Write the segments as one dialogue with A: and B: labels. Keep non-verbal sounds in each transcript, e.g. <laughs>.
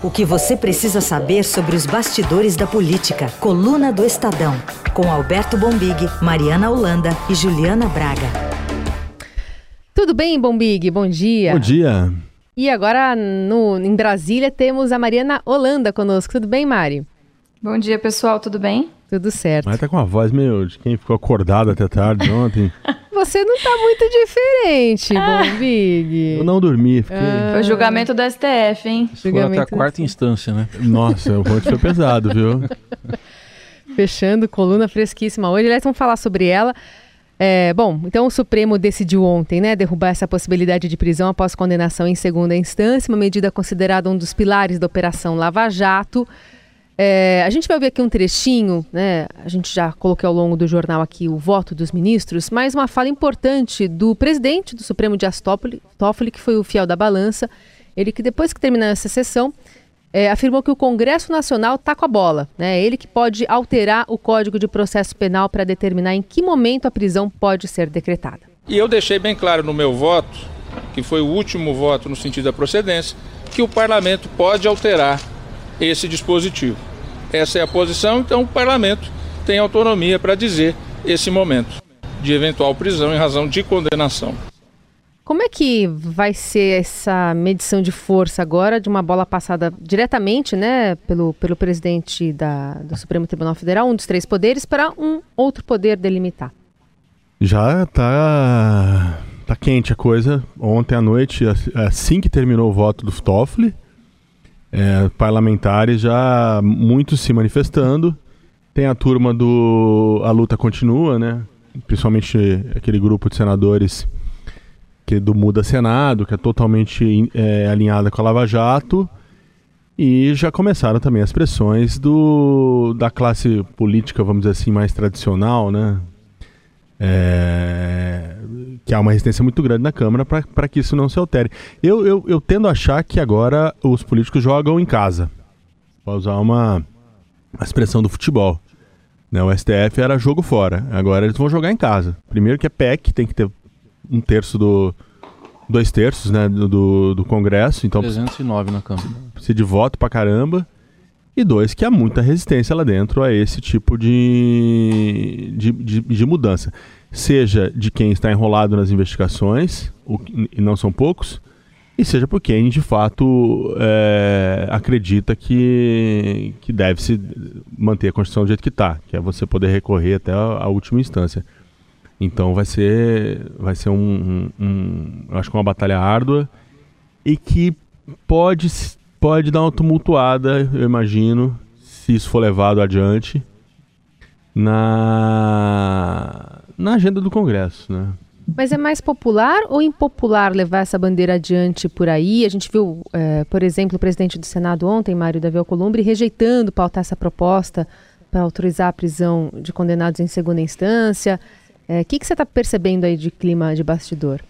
A: O que você precisa saber sobre os bastidores da política. Coluna do Estadão. Com Alberto Bombig, Mariana Holanda e Juliana Braga.
B: Tudo bem, Bombig? Bom dia.
C: Bom dia.
B: E agora no, em Brasília temos a Mariana Holanda conosco. Tudo bem, Mari?
D: Bom dia, pessoal. Tudo bem?
B: Tudo certo.
C: Mas tá com a voz meio de quem ficou acordado até tarde ontem. <laughs>
B: Você não tá muito diferente, ah. Bombig.
C: Eu não dormi, fiquei...
D: Ah. Foi o julgamento do STF, hein?
E: Isso foi até a quarta instância, né?
C: Nossa, o voto foi pesado, viu? <laughs>
B: Fechando, coluna fresquíssima hoje. Aliás, vamos falar sobre ela. É, bom, então o Supremo decidiu ontem, né, derrubar essa possibilidade de prisão após condenação em segunda instância, uma medida considerada um dos pilares da Operação Lava Jato. É, a gente vai ver aqui um trechinho, né? A gente já colocou ao longo do jornal aqui o voto dos ministros, mas uma fala importante do presidente do Supremo de Astópolis, Toffoli, que foi o fiel da balança. Ele que depois que terminar essa sessão, é, afirmou que o Congresso Nacional está com a bola. Né? Ele que pode alterar o Código de Processo Penal para determinar em que momento a prisão pode ser decretada.
F: E eu deixei bem claro no meu voto, que foi o último voto no sentido da procedência, que o parlamento pode alterar esse dispositivo. Essa é a posição, então o parlamento tem autonomia para dizer esse momento de eventual prisão em razão de condenação.
B: Como é que vai ser essa medição de força agora de uma bola passada diretamente, né, pelo, pelo presidente da, do Supremo Tribunal Federal, um dos três poderes, para um outro poder delimitar?
C: Já tá, tá quente a coisa. Ontem à noite, assim que terminou o voto do Toffoli, é, parlamentares já muitos se manifestando. Tem a turma do A Luta Continua, né? Principalmente aquele grupo de senadores que do Muda Senado, que é totalmente é, alinhada com a Lava Jato. E já começaram também as pressões do, da classe política, vamos dizer assim, mais tradicional, né? É, que há uma resistência muito grande na Câmara para que isso não se altere. Eu, eu, eu tendo a achar que agora os políticos jogam em casa. Para usar uma, uma expressão do futebol. Né, o STF era jogo fora. Agora eles vão jogar em casa. Primeiro que é PEC, tem que ter um terço do. dois terços né, do, do Congresso. Então,
E: 309 na Câmara.
C: Precisa de voto pra caramba. E dois, que há muita resistência lá dentro a esse tipo de, de, de, de mudança seja de quem está enrolado nas investigações, o, e não são poucos, e seja por quem de fato é, acredita que, que deve se manter a Constituição do jeito que está, que é você poder recorrer até a, a última instância. Então vai ser, vai ser um, um, um, acho que uma batalha árdua e que pode, pode dar uma tumultuada, eu imagino, se isso for levado adiante na na agenda do Congresso, né?
B: Mas é mais popular ou impopular levar essa bandeira adiante por aí? A gente viu, é, por exemplo, o presidente do Senado ontem, Mário Davi Alcolumbre, rejeitando pautar essa proposta para autorizar a prisão de condenados em segunda instância. O é, que, que você está percebendo aí de clima de bastidor?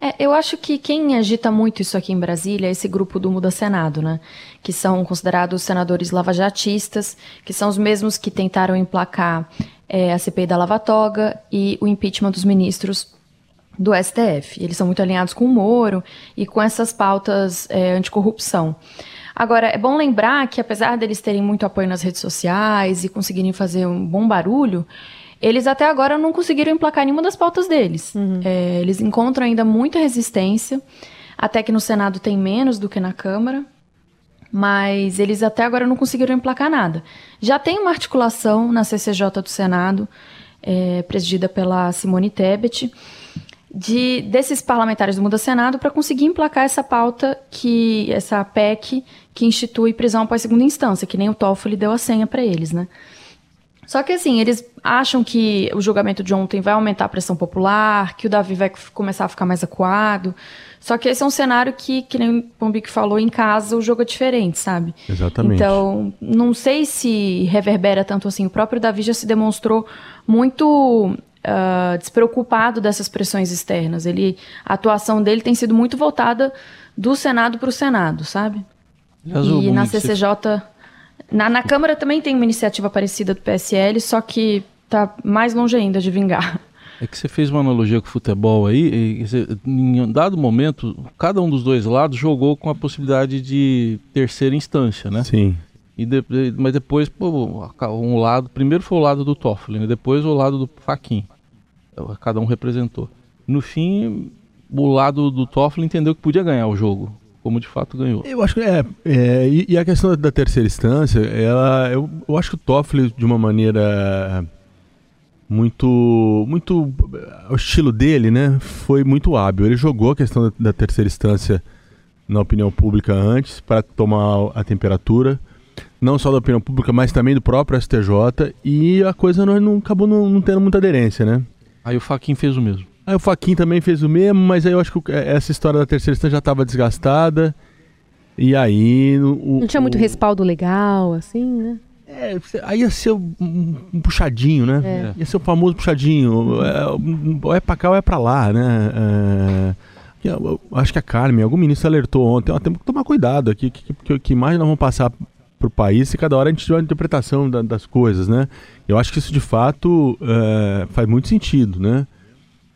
D: É, eu acho que quem agita muito isso aqui em Brasília é esse grupo do Muda Senado, né? Que são considerados senadores lavajatistas, que são os mesmos que tentaram emplacar é, a CPI da Lava Toga e o impeachment dos ministros do STF. Eles são muito alinhados com o Moro e com essas pautas é, anticorrupção. Agora, é bom lembrar que, apesar deles terem muito apoio nas redes sociais e conseguirem fazer um bom barulho, eles até agora não conseguiram emplacar nenhuma das pautas deles. Uhum. É, eles encontram ainda muita resistência, até que no Senado tem menos do que na Câmara mas eles até agora não conseguiram emplacar nada. Já tem uma articulação na CCJ do Senado, é, presidida pela Simone Tebet, de, desses parlamentares do Muda Senado para conseguir emplacar essa pauta, que essa PEC que institui prisão após segunda instância, que nem o Toffoli deu a senha para eles, né? Só que assim, eles acham que o julgamento de ontem vai aumentar a pressão popular, que o Davi vai começar a ficar mais acuado. Só que esse é um cenário que, que nem o Pombique falou, em casa o jogo é diferente, sabe?
C: Exatamente.
D: Então, não sei se reverbera tanto assim. O próprio Davi já se demonstrou muito uh, despreocupado dessas pressões externas. Ele, a atuação dele tem sido muito voltada do Senado para o Senado, sabe? e na CCJ. Na, na Câmara também tem uma iniciativa parecida do PSL, só que tá mais longe ainda de vingar.
E: É que você fez uma analogia com o futebol aí, e você, em um dado momento, cada um dos dois lados jogou com a possibilidade de terceira instância, né?
C: Sim.
E: E de, mas depois, pô, um lado, primeiro foi o lado do Toffoli, né? depois o lado do Faquin. Cada um representou. No fim, o lado do Toffoli entendeu que podia ganhar o jogo, como de fato ganhou.
C: Eu acho que é. é e, e, a questão da terceira instância, ela, eu, eu acho que o Toffoli, de uma maneira muito muito o estilo dele, né, foi muito hábil. Ele jogou a questão da, da terceira instância na opinião pública antes para tomar a temperatura, não só da opinião pública, mas também do próprio STJ e a coisa não, não acabou não, não, tendo muita aderência, né?
E: Aí o Faquin fez o mesmo.
C: Aí o Faquin também fez o mesmo, mas aí eu acho que essa história da terceira instância já estava desgastada. E aí. O,
B: não tinha muito o... respaldo legal, assim, né?
C: É, aí ia ser um, um puxadinho, né? É. Ia ser o famoso puxadinho. É, ou é pra cá ou é pra lá, né? É, eu, eu acho que a Carmen, algum ministro alertou ontem, ó, temos que tomar cuidado aqui, que, que, que mais nós vamos passar pro país se cada hora a gente tiver uma interpretação da, das coisas, né? Eu acho que isso de fato é, faz muito sentido, né?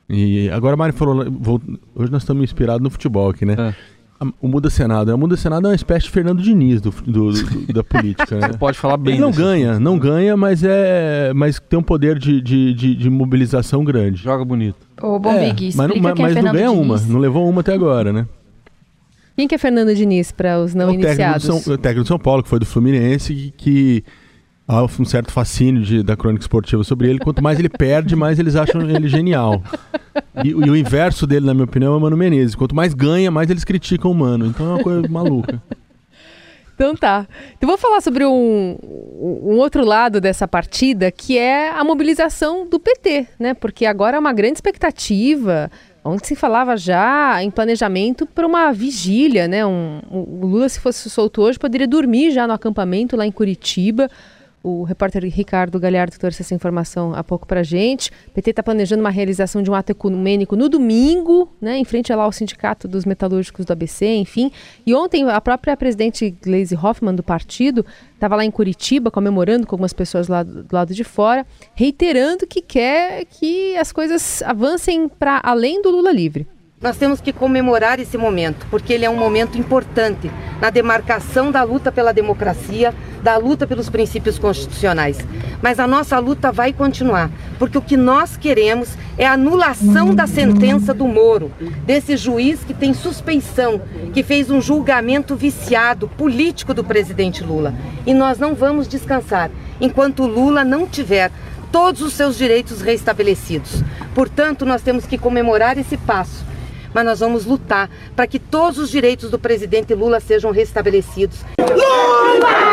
C: E agora a Mari falou, vou, hoje nós estamos inspirados no futebol aqui, né? É o Muda Senado. O Muda Senado é uma espécie de Fernando Diniz do, do, do da política. Né?
E: Você pode falar bem.
C: Ele não ganha, não ganha, mas é, mas tem um poder de, de, de, de mobilização grande.
E: Joga bonito.
D: Ô, Bombig, é,
C: mas, não, mas, mas não ganha Diniz. uma, não levou uma até agora, né?
B: Quem que é Fernando Diniz para os não
C: o
B: iniciados?
C: Técnico São, o técnico do São Paulo, que foi do Fluminense, que, que há um certo fascínio de, da crônica esportiva sobre ele. Quanto mais ele perde, mais eles acham ele genial. E, e, o inverso dele, na minha opinião, é o Mano Menezes. Quanto mais ganha, mais eles criticam o Mano. Então é uma coisa maluca.
B: Então tá. Então vou falar sobre um, um outro lado dessa partida, que é a mobilização do PT, né? Porque agora é uma grande expectativa. Ontem se falava já em planejamento para uma vigília, né? Um, o Lula, se fosse solto hoje, poderia dormir já no acampamento lá em Curitiba. O repórter Ricardo Galhardo trouxe essa informação há pouco para a gente. O PT está planejando uma realização de um ato ecumênico no domingo, né, em frente lá ao Sindicato dos Metalúrgicos do ABC, enfim. E ontem a própria presidente Gleisi Hoffmann do partido estava lá em Curitiba comemorando com algumas pessoas lá do lado de fora, reiterando que quer que as coisas avancem para além do Lula livre.
G: Nós temos que comemorar esse momento, porque ele é um momento importante na demarcação da luta pela democracia, da luta pelos princípios constitucionais. Mas a nossa luta vai continuar, porque o que nós queremos é a anulação da sentença do Moro, desse juiz que tem suspeição, que fez um julgamento viciado político do presidente Lula. E nós não vamos descansar enquanto Lula não tiver todos os seus direitos restabelecidos. Portanto, nós temos que comemorar esse passo mas nós vamos lutar para que todos os direitos do presidente Lula sejam restabelecidos. Lula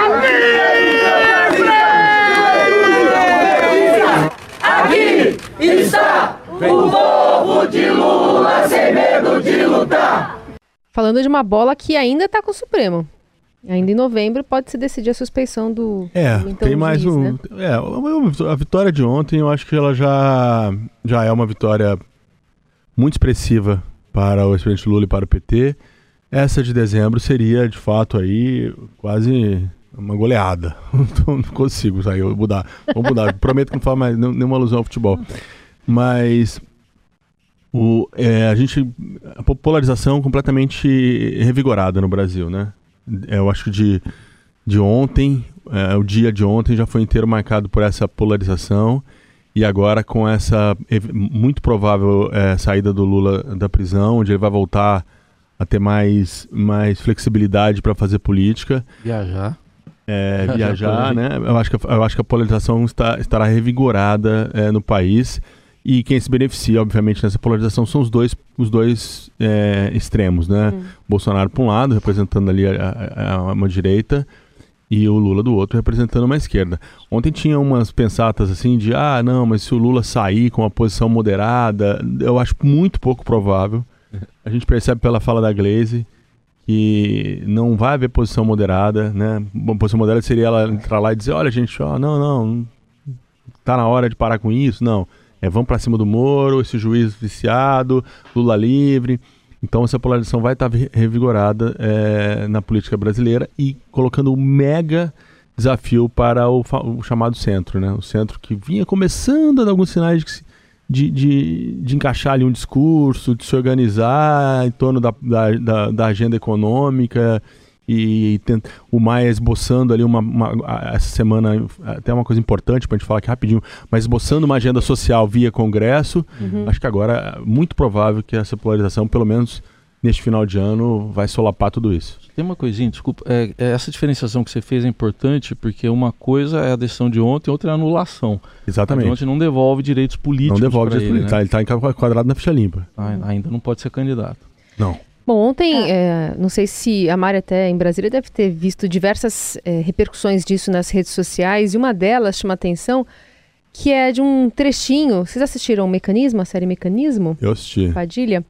H: Aqui está o povo de Lula sem medo de lutar.
B: Falando de uma bola que ainda está com o Supremo. Ainda em novembro pode se decidir a suspeição do.
C: É, do então tem mais juiz, um. Né? É, a vitória de ontem eu acho que ela já, já é uma vitória muito expressiva para o ex-presidente Lula e para o PT. Essa de dezembro seria, de fato, aí quase uma goleada. <laughs> não consigo sair, vou mudar. Vou mudar. <laughs> Prometo que não falo mais nenhuma alusão ao futebol. Mas o, é, a gente. A polarização completamente revigorada no Brasil, né? Eu acho que de, de ontem, é, o dia de ontem já foi inteiro marcado por essa polarização. E agora com essa muito provável é, saída do Lula da prisão, onde ele vai voltar a ter mais, mais flexibilidade para fazer política.
E: Viajar.
C: É, <laughs> viajar, né? Eu acho, que, eu acho que a polarização está, estará revigorada é, no país. E quem se beneficia, obviamente, nessa polarização são os dois, os dois é, extremos, né? Hum. Bolsonaro, por um lado, representando ali a, a, a uma direita, e o Lula do outro representando uma esquerda. Ontem tinha umas pensatas assim de ah, não, mas se o Lula sair com uma posição moderada, eu acho muito pouco provável. A gente percebe pela fala da Glaze que não vai haver posição moderada, né? Uma posição moderada seria ela entrar lá e dizer, olha, gente, ó, não, não, tá na hora de parar com isso, não. É, vamos para cima do Moro, esse juiz viciado, Lula livre. Então essa polarização vai estar revigorada é, na política brasileira e colocando um mega desafio para o, o, chamado centro, né? O centro que vinha começando a dar alguns sinais de, de, de, de, encaixar ali um discurso, de se organizar em torno da, da, da, da agenda econômica e tent, o Maia esboçando ali uma, uma, essa semana até uma coisa importante para a gente falar aqui rapidinho, mas esboçando uma agenda social via Congresso, uhum. acho que agora é muito provável que essa polarização, pelo menos neste final de ano, vai solapar tudo isso.
E: Tem uma coisinha, desculpa, é, é essa diferenciação que você fez é importante porque uma coisa é a decisão de ontem, outra é a anulação.
C: Exatamente. A
E: ontem não devolve direitos políticos.
C: Não devolve direitos políticos, né? ele está enquadrado na ficha limpa.
E: Ah, ainda não pode ser candidato.
C: Não.
B: Bom, ontem, é, não sei se a Mari até em Brasília deve ter visto diversas é, repercussões disso nas redes sociais, e uma delas chama atenção, que é de um trechinho. Vocês assistiram o Mecanismo, a série Mecanismo?
C: Eu assisti.
B: Padilha?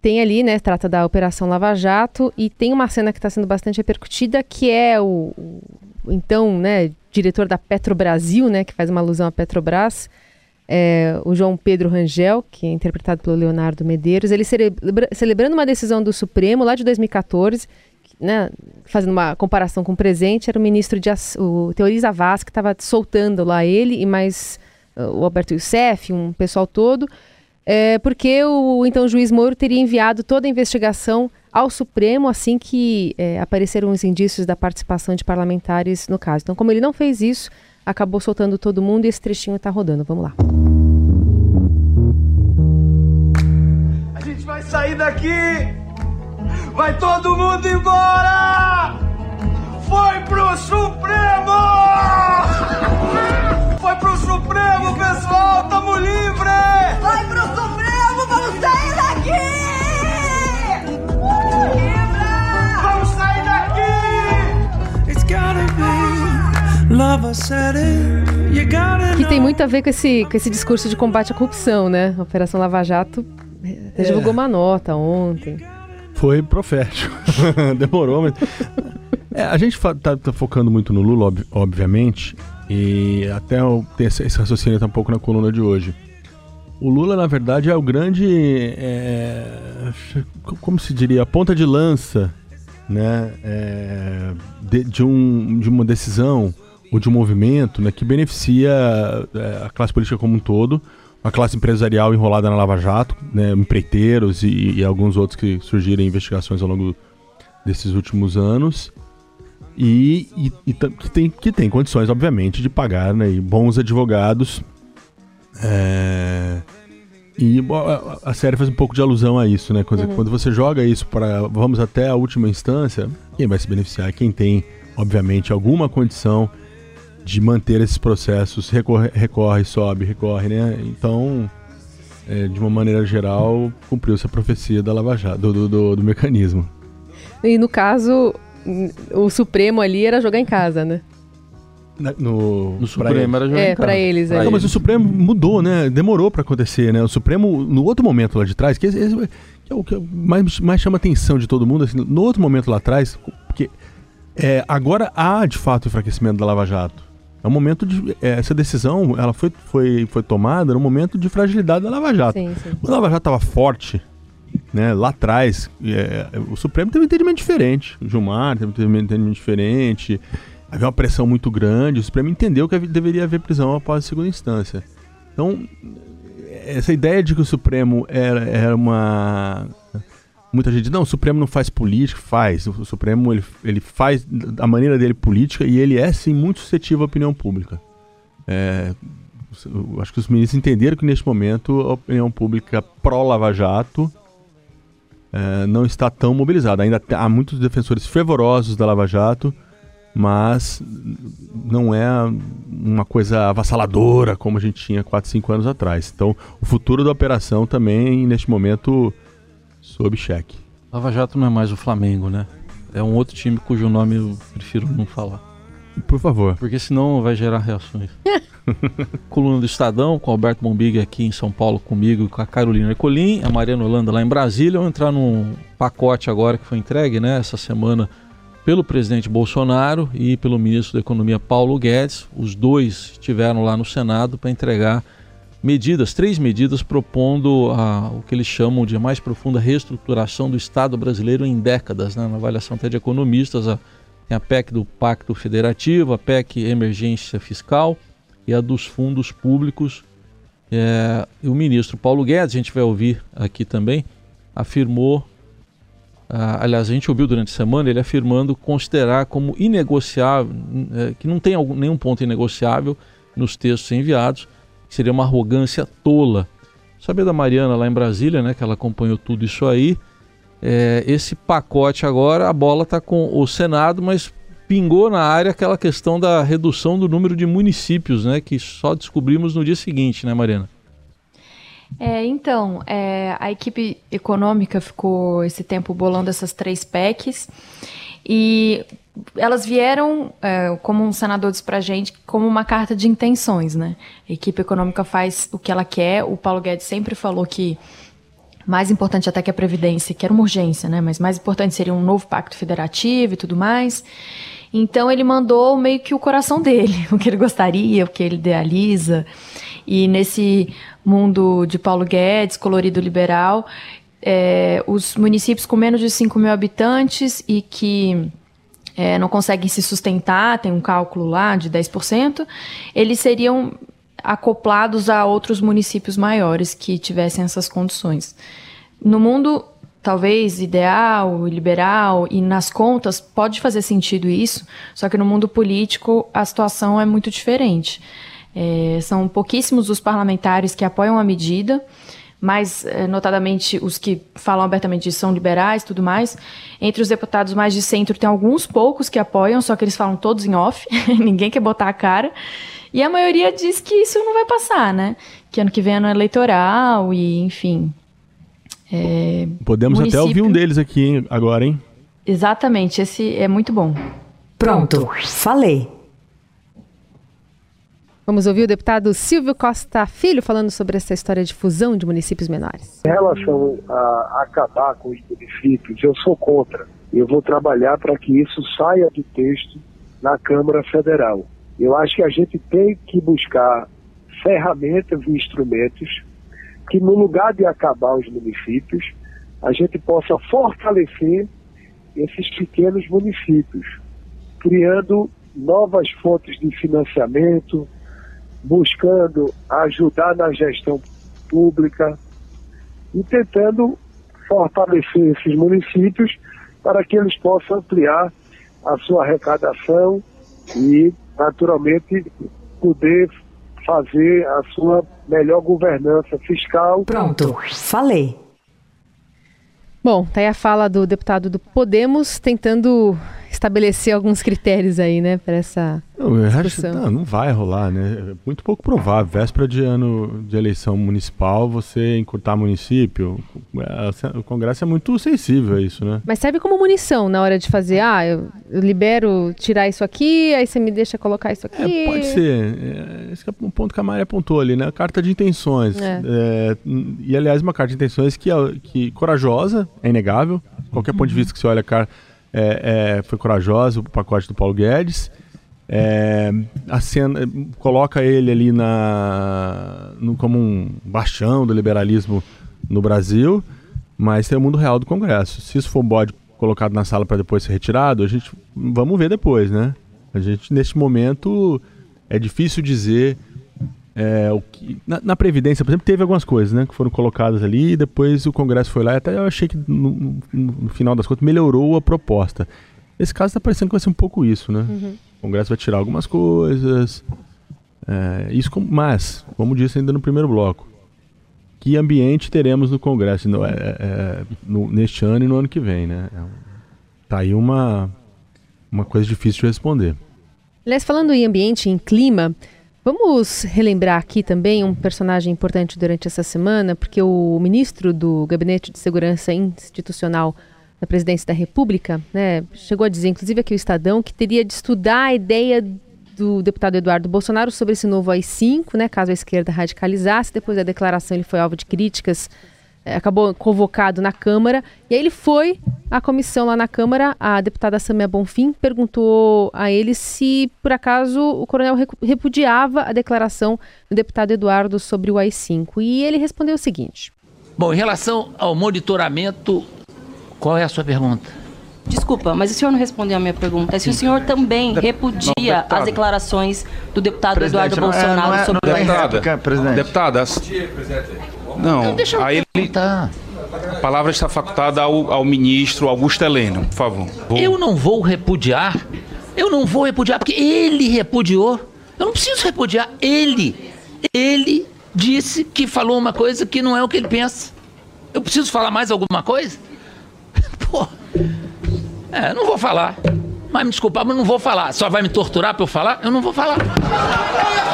B: Tem ali, né, trata da Operação Lava Jato, e tem uma cena que está sendo bastante repercutida, que é o, o então, né, diretor da Petrobrasil, né, que faz uma alusão à Petrobras, é, o João Pedro Rangel, que é interpretado pelo Leonardo Medeiros, ele celebra, celebrando uma decisão do Supremo lá de 2014, né, fazendo uma comparação com o presente, era o ministro de o Teoriza Vaz que estava soltando lá ele e mais uh, o Alberto Youssef, um pessoal todo, é, porque o então juiz Moro teria enviado toda a investigação ao Supremo assim que é, apareceram os indícios da participação de parlamentares no caso. Então, como ele não fez isso, acabou soltando todo mundo e esse trechinho está rodando. Vamos lá.
H: A gente vai sair daqui! Vai todo mundo embora! Foi pro Supremo! Foi pro Supremo, pessoal! Tamo livre!
I: Vai pro Supremo! Vamos sair daqui!
B: Que tem muito a ver com esse, com esse discurso de combate à corrupção, né? A Operação Lava Jato até é. divulgou uma nota ontem.
C: Foi profético. <laughs> Demorou, mas. É, a gente tá, tá, focando muito no Lula, ob obviamente, e até esse, esse raciocínio tá um pouco na coluna de hoje. O Lula, na verdade, é o grande. É, como se diria? A ponta de lança né, é, de, de, um, de uma decisão ou de um movimento né, que beneficia é, a classe política como um todo, a classe empresarial enrolada na Lava Jato, né, empreiteiros e, e, alguns outros que surgiram em investigações ao longo desses últimos anos. E, e, e que, tem, que tem condições, obviamente, de pagar né, bons advogados. É, e a, a, série faz um pouco de alusão a isso, né? Quando, uhum. quando você joga isso para vamos até a última instância, quem vai se beneficiar? Quem tem, obviamente, alguma condição de manter esses processos, recorre, recorre sobe, recorre, né? Então, é, de uma maneira geral, cumpriu-se a profecia da Lava Jato, do, do, do, do mecanismo.
B: E no caso, o Supremo ali era jogar em casa, né?
C: no,
E: no Supremo era jogar
B: É, para eles. É.
C: Não, mas o Supremo mudou, né? Demorou para acontecer, né? O Supremo, no outro momento lá de trás, que, esse, esse, que é o que mais, mais chama a atenção de todo mundo, assim, no outro momento lá atrás, porque é, agora há de fato enfraquecimento da Lava Jato. É um momento de. É, essa decisão ela foi, foi, foi tomada no momento de fragilidade da Lava Jato. Sim, sim. Quando a Lava Jato estava forte, né, lá atrás, é, o Supremo teve um entendimento diferente. O Gilmar teve um entendimento diferente. Havia uma pressão muito grande. O Supremo entendeu que deveria haver prisão após a segunda instância. Então, essa ideia de que o Supremo era, era uma muita gente diz, não, o Supremo não faz política, faz. O Supremo ele, ele faz a maneira dele política e ele é sim muito suscetível à opinião pública. É, acho que os ministros entenderam que neste momento a opinião pública pró-Lava Jato é, não está tão mobilizada. Ainda há muitos defensores fervorosos da Lava Jato, mas não é uma coisa avassaladora como a gente tinha 4, 5 anos atrás. Então, o futuro da operação também, neste momento, sob cheque.
E: Lava Jato não é mais o Flamengo, né? É um outro time cujo nome eu prefiro não falar.
C: Por favor.
E: Porque senão vai gerar reações. <laughs> Coluna do Estadão, com o Alberto Bombig aqui em São Paulo comigo, com a Carolina Ercolim, a Mariana Holanda lá em Brasília. Vou entrar num pacote agora que foi entregue, né, essa semana pelo presidente Bolsonaro e pelo ministro da Economia Paulo Guedes. Os dois estiveram lá no Senado para entregar medidas, três medidas propondo a, o que eles chamam de mais profunda reestruturação do Estado brasileiro em décadas, né? na avaliação até de economistas. A, tem a PEC do Pacto Federativo, a PEC Emergência Fiscal e a dos fundos públicos. É, o ministro Paulo Guedes, a gente vai ouvir aqui também, afirmou, aliás, a gente ouviu durante a semana ele afirmando considerar como inegociável, é, que não tem algum, nenhum ponto inegociável nos textos enviados, seria uma arrogância tola. Saber da Mariana lá em Brasília, né, que ela acompanhou tudo isso aí, é, esse pacote agora, a bola está com o Senado, mas pingou na área aquela questão da redução do número de municípios, né, que só descobrimos no dia seguinte, né, Mariana?
D: É, então, é, a equipe econômica ficou esse tempo bolando essas três PECs e elas vieram, é, como um senador disse pra gente, como uma carta de intenções, né? A equipe econômica faz o que ela quer. O Paulo Guedes sempre falou que mais importante até que a Previdência, que era uma urgência, né? Mas mais importante seria um novo pacto federativo e tudo mais. Então ele mandou meio que o coração dele, <laughs> o que ele gostaria, o que ele idealiza. E nesse mundo de Paulo Guedes, colorido liberal, é, os municípios com menos de 5 mil habitantes e que é, não conseguem se sustentar, tem um cálculo lá de 10%, eles seriam acoplados a outros municípios maiores que tivessem essas condições. No mundo talvez ideal, liberal e nas contas pode fazer sentido isso, só que no mundo político a situação é muito diferente. É, são pouquíssimos os parlamentares que apoiam a medida, mas é, notadamente os que falam abertamente são liberais e tudo mais. Entre os deputados mais de centro tem alguns poucos que apoiam, só que eles falam todos em off, <laughs> ninguém quer botar a cara. E a maioria diz que isso não vai passar, né? Que ano que vem é ano eleitoral e, enfim,
C: é, Podemos município... até ouvir um deles aqui hein, agora, hein?
D: Exatamente, esse é muito bom.
A: Pronto, falei.
B: Vamos ouvir o deputado Silvio Costa Filho falando sobre essa história de fusão de municípios menores.
J: Em relação a acabar com os municípios, eu sou contra. Eu vou trabalhar para que isso saia do texto na Câmara Federal. Eu acho que a gente tem que buscar ferramentas e instrumentos que no lugar de acabar os municípios, a gente possa fortalecer esses pequenos municípios, criando novas fontes de financiamento, buscando ajudar na gestão pública e tentando fortalecer esses municípios para que eles possam ampliar a sua arrecadação e, naturalmente, poder fazer a sua melhor governança fiscal.
A: Pronto, falei.
B: Bom, tá aí a fala do deputado do Podemos tentando estabelecer alguns critérios aí, né, para essa
C: não. Acho, não, não vai rolar, né? É muito pouco provável. Véspera de ano de eleição municipal, você encurtar município, o Congresso é muito sensível a isso, né?
B: Mas serve como munição na hora de fazer, ah, eu, libero tirar isso aqui, aí você me deixa colocar isso aqui.
C: É, pode ser. É, esse é um ponto que a Maria apontou ali, né? Carta de intenções. É. É, e, aliás, uma carta de intenções que, é, que corajosa, é inegável. Qualquer ponto de vista que você olha a cara é, é, foi corajosa, o pacote do Paulo Guedes. É, a cena, coloca ele ali na, no, como um bastião do liberalismo no Brasil, mas tem o mundo real do Congresso. Se isso for um bode colocado na sala para depois ser retirado, a gente vamos ver depois, né? A gente neste momento é difícil dizer é, o que, na, na, Previdência, por exemplo, teve algumas coisas né, que foram colocadas ali e depois o Congresso foi lá e até eu achei que no, no final das contas melhorou a proposta. Esse caso está parecendo que vai ser um pouco isso, né? Uhum. O Congresso vai tirar algumas coisas. É, isso com, mas, como disse ainda no primeiro bloco, que ambiente teremos no Congresso no, é, é, é no, neste ano e no ano que vem, né? É tá aí uma, uma coisa difícil de responder.
B: Aliás, falando em ambiente, em clima, Vamos relembrar aqui também um personagem importante durante essa semana, porque o ministro do Gabinete de Segurança Institucional da Presidência da República né, chegou a dizer, inclusive aqui o Estadão, que teria de estudar a ideia do deputado Eduardo Bolsonaro sobre esse novo AI-5, né, caso a esquerda radicalizasse. Depois da declaração, ele foi alvo de críticas acabou convocado na Câmara. E aí ele foi à comissão lá na Câmara, a deputada Samia Bonfim perguntou a ele se, por acaso, o coronel repudiava a declaração do deputado Eduardo sobre o AI-5. E ele respondeu o seguinte.
K: Bom, em relação ao monitoramento, qual é a sua pergunta? Desculpa, mas o senhor não respondeu a minha pergunta. Se o senhor também repudia as declarações do deputado Eduardo Bolsonaro
L: é,
K: sobre
L: não
K: o
L: é réplica, presidente.
F: Deputada, as- não, aí ele, a palavra está facultada ao, ao ministro Augusto Heleno, por favor. Vou-
M: Eu não vou repudiar. Eu não vou repudiar porque ele repudiou. Eu não preciso repudiar ele. Ele disse que falou uma coisa que não é o que ele pensa. Eu preciso falar mais alguma coisa? <laughs> Pô. É, não vou falar. Mas me desculpa, mas não vou falar. Só vai me torturar pra eu falar? Eu não vou falar.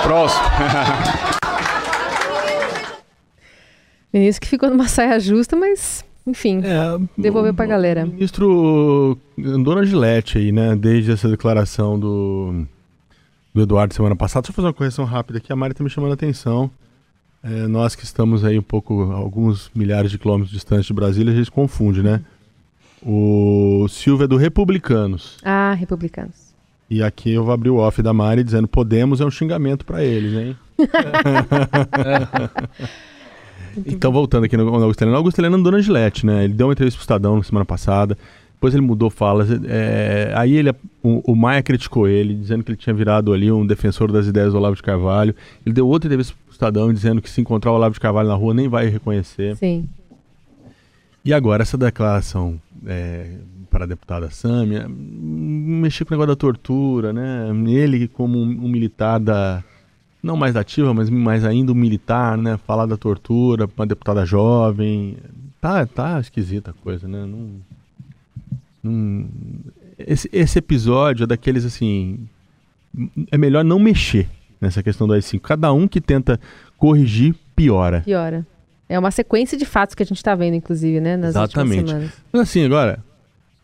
F: Próximo. <laughs>
B: Ministro que ficou numa saia justa, mas, enfim, devolveu pra galera.
C: O ministro andou na gilete aí, né? Desde essa declaração do, do Eduardo semana passada. Deixa eu fazer uma correção rápida aqui. A Mari tá me chamando a atenção. É, nós que estamos aí um pouco, alguns milhares de quilômetros distantes de Brasília, a gente confunde, né? O Silvio é do Republicanos.
B: Ah, republicanos.
C: E aqui eu vou abrir o off da Mari dizendo Podemos é um xingamento pra eles, hein? <laughs> então, voltando aqui no, no Augusto Heleno. O Augusto Heleno andou na Gillette, né? Ele deu uma entrevista pro Estadão na semana passada. Depois ele mudou falas. é, aí ele, o, o Maia criticou ele, dizendo que ele tinha virado ali um defensor das ideias do Olavo de Carvalho. Ele deu outra entrevista pro Estadão dizendo que se encontrar o Olavo de Carvalho na rua nem vai reconhecer.
B: Sim.
C: E agora essa declaração é, para a deputada Sâmia, hum, mexer com o negócio da tortura, né? Ele como um, um militar da não mais ativa, mas mais ainda um militar, né? Falar da tortura para uma deputada jovem, tá, tá esquisita a coisa, né? Não, não- esse, esse episódio é daqueles assim, é melhor não mexer nessa questão do AI-5. Cada um que tenta corrigir piora.
B: Piora. É uma sequência de fatos que a gente está vendo, inclusive, né? Nas últimas
C: Exatamente.
B: semanas.
C: Mas assim, agora,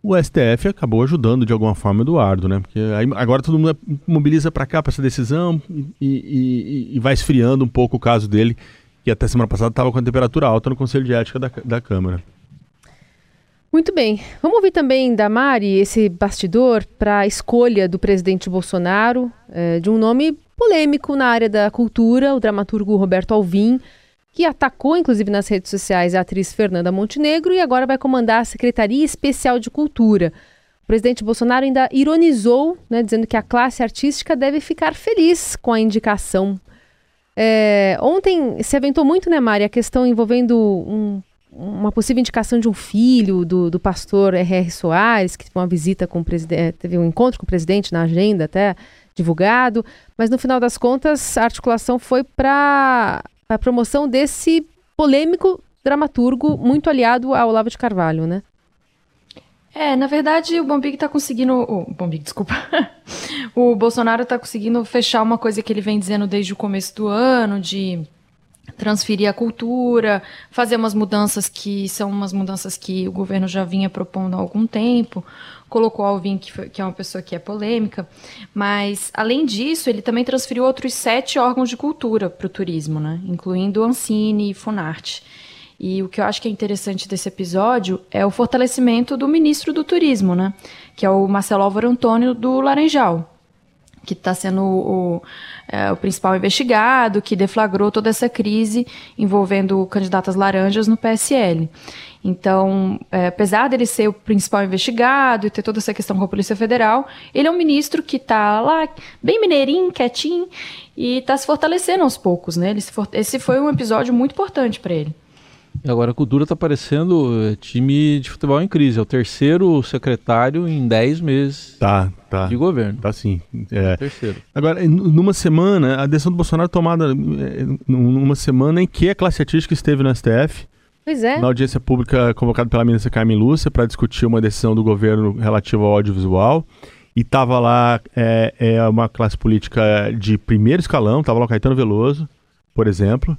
C: o STF acabou ajudando de alguma forma o Eduardo, né? Porque agora todo mundo mobiliza para cá para essa decisão e, e- e- vai esfriando um pouco o caso dele, que até semana passada estava com a temperatura alta no Conselho de Ética da, da Câmara.
B: Muito bem. Vamos ouvir também da Mari esse bastidor para a escolha do presidente Bolsonaro eh, de um nome polêmico na área da cultura, o dramaturgo Roberto Alvim, que atacou, inclusive nas redes sociais, a atriz Fernanda Montenegro e agora vai comandar a Secretaria Especial de Cultura. O presidente Bolsonaro ainda ironizou, né, dizendo que a classe artística deve ficar feliz com a indicação. É, ontem se aventou muito, né, Mari, a questão envolvendo um- uma possível indicação de um filho do, do pastor R.R. Soares, que teve uma visita com o presidente, teve um encontro com o presidente na agenda até divulgado, mas no final das contas a articulação foi para a promoção desse polêmico dramaturgo muito aliado ao Olavo de Carvalho, né?
D: É, na verdade, o Bombig tá conseguindo. O Bombig, desculpa. <laughs> o Bolsonaro tá conseguindo fechar uma coisa que ele vem dizendo desde o começo do ano, de transferir a cultura, fazer umas mudanças que são umas mudanças que o governo já vinha propondo há algum tempo. Colocou Alvin, que, foi- que é uma pessoa que é polêmica. Mas, além disso, ele também transferiu outros sete órgãos de cultura para o turismo, né? Incluindo Ancine e Funarte. E o que eu acho que é interessante desse episódio é o fortalecimento do ministro do Turismo, né? Que é o Marcelo Álvaro Antônio do Laranjal, que está sendo o, é, o principal investigado, que deflagrou toda essa crise envolvendo candidatas laranjas no PSL. Então, é, apesar dele ser o principal investigado e ter toda essa questão com a Polícia Federal, ele é um ministro que está lá, bem mineirinho, quietinho, e está se fortalecendo aos poucos, né? For- Esse foi um episódio muito importante para ele.
E: E agora a cultura tá parecendo eh, time de futebol em crise. É o terceiro secretário em 10 meses
C: Tá, tá.
E: de governo.
C: Tá sim. É.
E: Terceiro.
C: Agora, numa semana, a decisão do Bolsonaro é tomada é, numa semana em que a classe artística esteve no STF,
B: Pois é.
C: na audiência pública convocada pela ministra Carmen Lúcia para discutir uma decisão do governo relativa ao audiovisual. E estava lá é, é, uma classe política de primeiro escalão, estava lá o Caetano Veloso, por exemplo,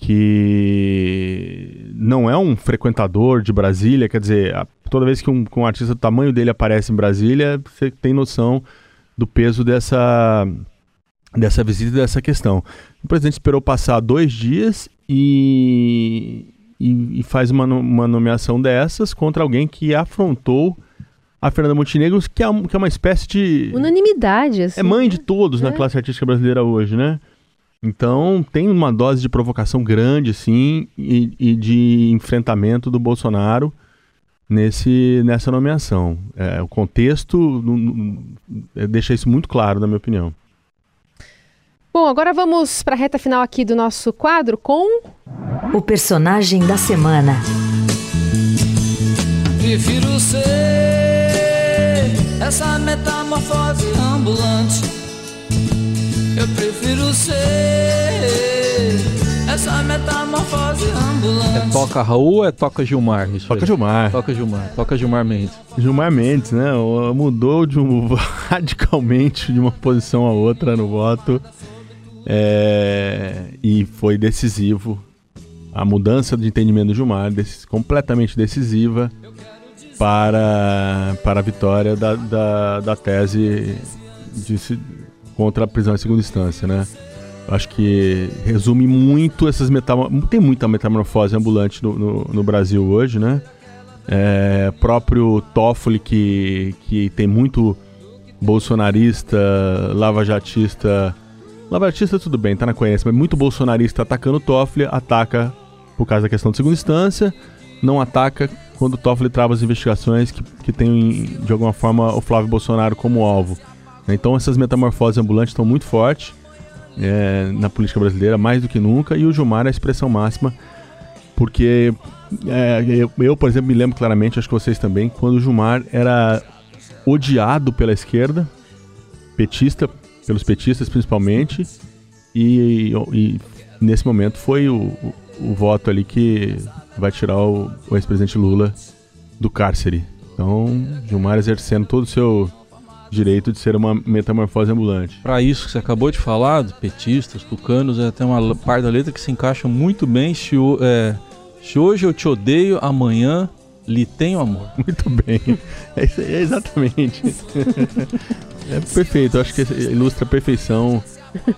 C: que não é um frequentador de Brasília, quer dizer, toda vez que um, que um artista do tamanho dele aparece em Brasília, você tem noção do peso dessa, dessa visita e dessa questão. O presidente esperou passar dois dias e, e, e faz uma, uma nomeação dessas contra alguém que afrontou a Fernanda Montenegro, que é, que é uma espécie de.
B: Unanimidade, assim.
C: É mãe de todos
B: É.
C: na classe artística brasileira hoje, né? Então tem uma dose de provocação grande, sim, e, e de enfrentamento do Bolsonaro nesse, nessa nomeação. É, o contexto é, deixa isso muito claro, na minha opinião.
B: Bom, agora vamos para a reta final aqui do nosso quadro com.
A: O personagem da semana.
H: Prefiro ser essa metamorfose ambulante. Eu prefiro ser essa metamorfose ambulante.
E: É toca Raul ou é toca Gilmar? Isso
C: toca
E: aí?
C: Gilmar.
E: Toca Gilmar. Toca Gilmar Mendes.
C: Gilmar Mendes, né? Mudou de um, <laughs> radicalmente de uma posição a outra no voto. É, e foi decisivo. A mudança de entendimento do Gilmar, desse, completamente decisiva para, para a vitória da, da, da tese de, contra a prisão em segunda instância, né? Acho que resume muito essas metamorfoses. Tem muita metamorfose ambulante no, no, no Brasil hoje, né? É, próprio Toffoli, que, que tem muito bolsonarista, lavajatista. Lavajatista tudo bem, tá na coerência, mas muito bolsonarista atacando o Toffoli, ataca por causa da questão de segunda instância, não ataca quando o Toffoli trava as investigações que, que tem, de alguma forma, o Flávio Bolsonaro como alvo. Então essas metamorfoses ambulantes estão muito fortes é, na política brasileira, mais do que nunca, e o Gilmar é a expressão máxima, porque é, eu, eu, por exemplo, me lembro claramente, acho que vocês também, quando o Gilmar era odiado pela esquerda, petista, pelos petistas principalmente, e, e nesse momento foi o, o, o, voto ali que vai tirar o, o ex-presidente Lula do cárcere. Então, Gilmar exercendo todo o seu direito de ser uma metamorfose ambulante.
E: Para isso que você acabou de falar, petistas, tucanos, é até uma parte da letra que se encaixa muito bem. Se, é, se hoje eu te odeio, amanhã lhe tenho amor. <laughs>
C: Muito bem. É, é exatamente. <laughs> é perfeito. Eu acho que ilustra a perfeição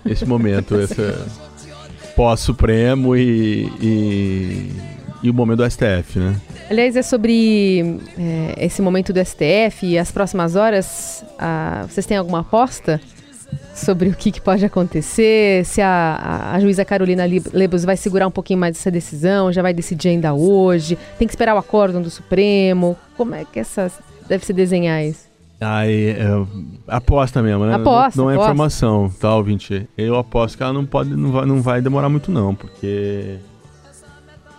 C: esse momento, essa pós-supremo e, e, e o momento do STF, né?
B: Aliás, é sobre é, esse momento do STF e as próximas horas. A, vocês têm alguma aposta sobre o que, que pode acontecer? Se a, a, a, juíza Carolina Lebos vai segurar um pouquinho mais essa decisão, já vai decidir ainda hoje? Tem que esperar o acórdão do Supremo? Como é que essa deve se desenhar isso?
C: Aí, é, aposta mesmo, né?
B: Aposta,
C: não, não
B: é
C: aposta. informação, tá, ouvinte? Eu aposto que ela não pode, não vai, não vai demorar muito não, porque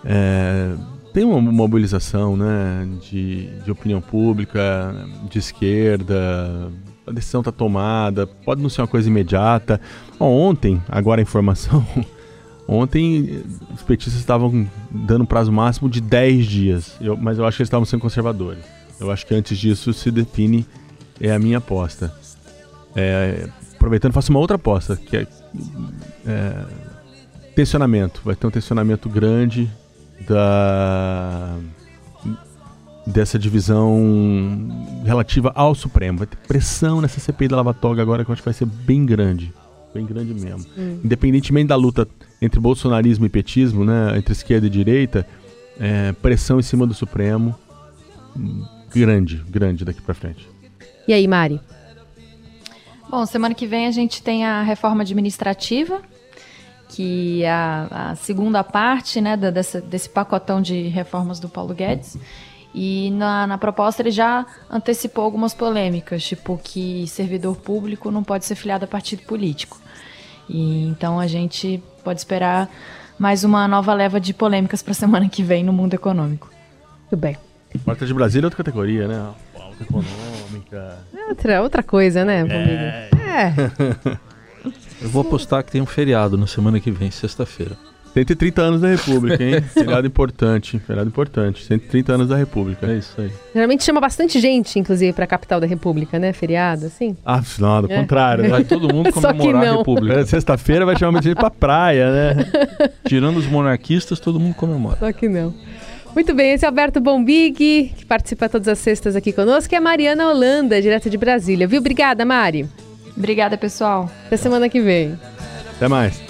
C: é, tem uma mobilização né, de, de opinião pública, de esquerda, a decisão está tomada, pode não ser uma coisa imediata. ontem, agora a informação, <laughs> ontem os petistas estavam dando um prazo máximo de 10 dias, eu, mas eu acho que eles estavam sendo conservadores. Eu acho que antes disso se define, é a minha aposta. É, aproveitando, faço uma outra aposta, que é, é tensionamento. Vai ter um tensionamento grande da dessa divisão relativa ao Supremo. Vai ter pressão nessa CPI da Lava Toga agora que eu acho que vai ser bem grande. Bem grande mesmo. Hum. Independentemente da luta entre bolsonarismo e petismo, né, entre esquerda e direita, é, pressão em cima do Supremo grande, grande daqui para frente.
B: E aí, Mari?
D: Bom, semana que vem a gente tem a reforma administrativa, que é a, a segunda parte né, da, dessa, desse pacotão de reformas do Paulo Guedes. E na, na, proposta ele já antecipou algumas polêmicas, tipo que servidor público não pode ser filiado a partido político. E então a gente pode esperar mais uma nova leva de polêmicas para a semana que vem no mundo econômico.
B: Tudo bem.
C: Porta de Brasília é outra categoria, né? Pauta econômica.
B: É outra, outra coisa, né?
C: É.
B: é. <laughs>
E: Eu vou apostar que tem um feriado na semana que vem, sexta-feira.
C: 130 anos da República, hein? <laughs> feriado importante, feriado importante. 130 anos da República.
E: É isso aí.
B: Geralmente chama bastante gente, inclusive, para a capital da República, né? Feriado, assim.
C: Ah, não, do é. contrário. Né?
E: Vai todo mundo <laughs> comemorar a República.
C: É, sexta-feira vai chamar muita gente pra praia, né? <laughs>
E: Tirando os monarquistas, todo mundo comemora.
B: Só que não. Muito bem, esse é Alberto Bombig, que participa todas as sextas aqui conosco, e a Mariana Holanda, direto de Brasília, viu? Obrigada, Mari.
D: Obrigada, pessoal.
B: Até semana que vem.
C: Até mais.